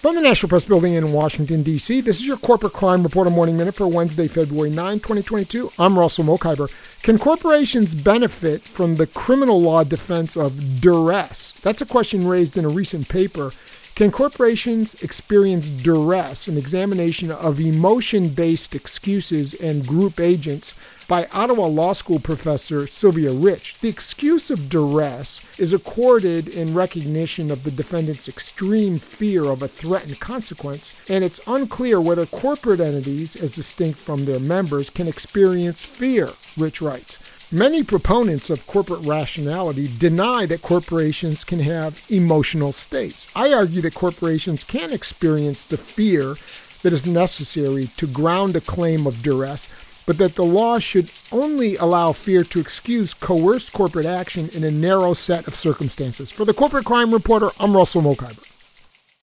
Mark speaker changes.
Speaker 1: From the National Press Building in Washington, D.C., this is your Corporate Crime Reporter Morning Minute for Wednesday, February 9, 2022. I'm Russell Mokhiber. Can corporations benefit from the criminal law defense of duress? That's a question raised in a recent paper. Can corporations experience duress, an examination of emotion based excuses and group agents by Ottawa Law School professor Sylvia Rich. The excuse of duress is accorded in recognition of the defendant's extreme fear of a threatened consequence, and it's unclear whether corporate entities, as distinct from their members, can experience fear, Rich writes. Many proponents of corporate rationality deny that corporations can have emotional states. I argue that corporations can experience the fear that is necessary to ground a claim of duress but that the law should only allow fear to excuse coerced corporate action in a narrow set of circumstances. For the Corporate Crime Reporter, I'm Russell Mokhiber.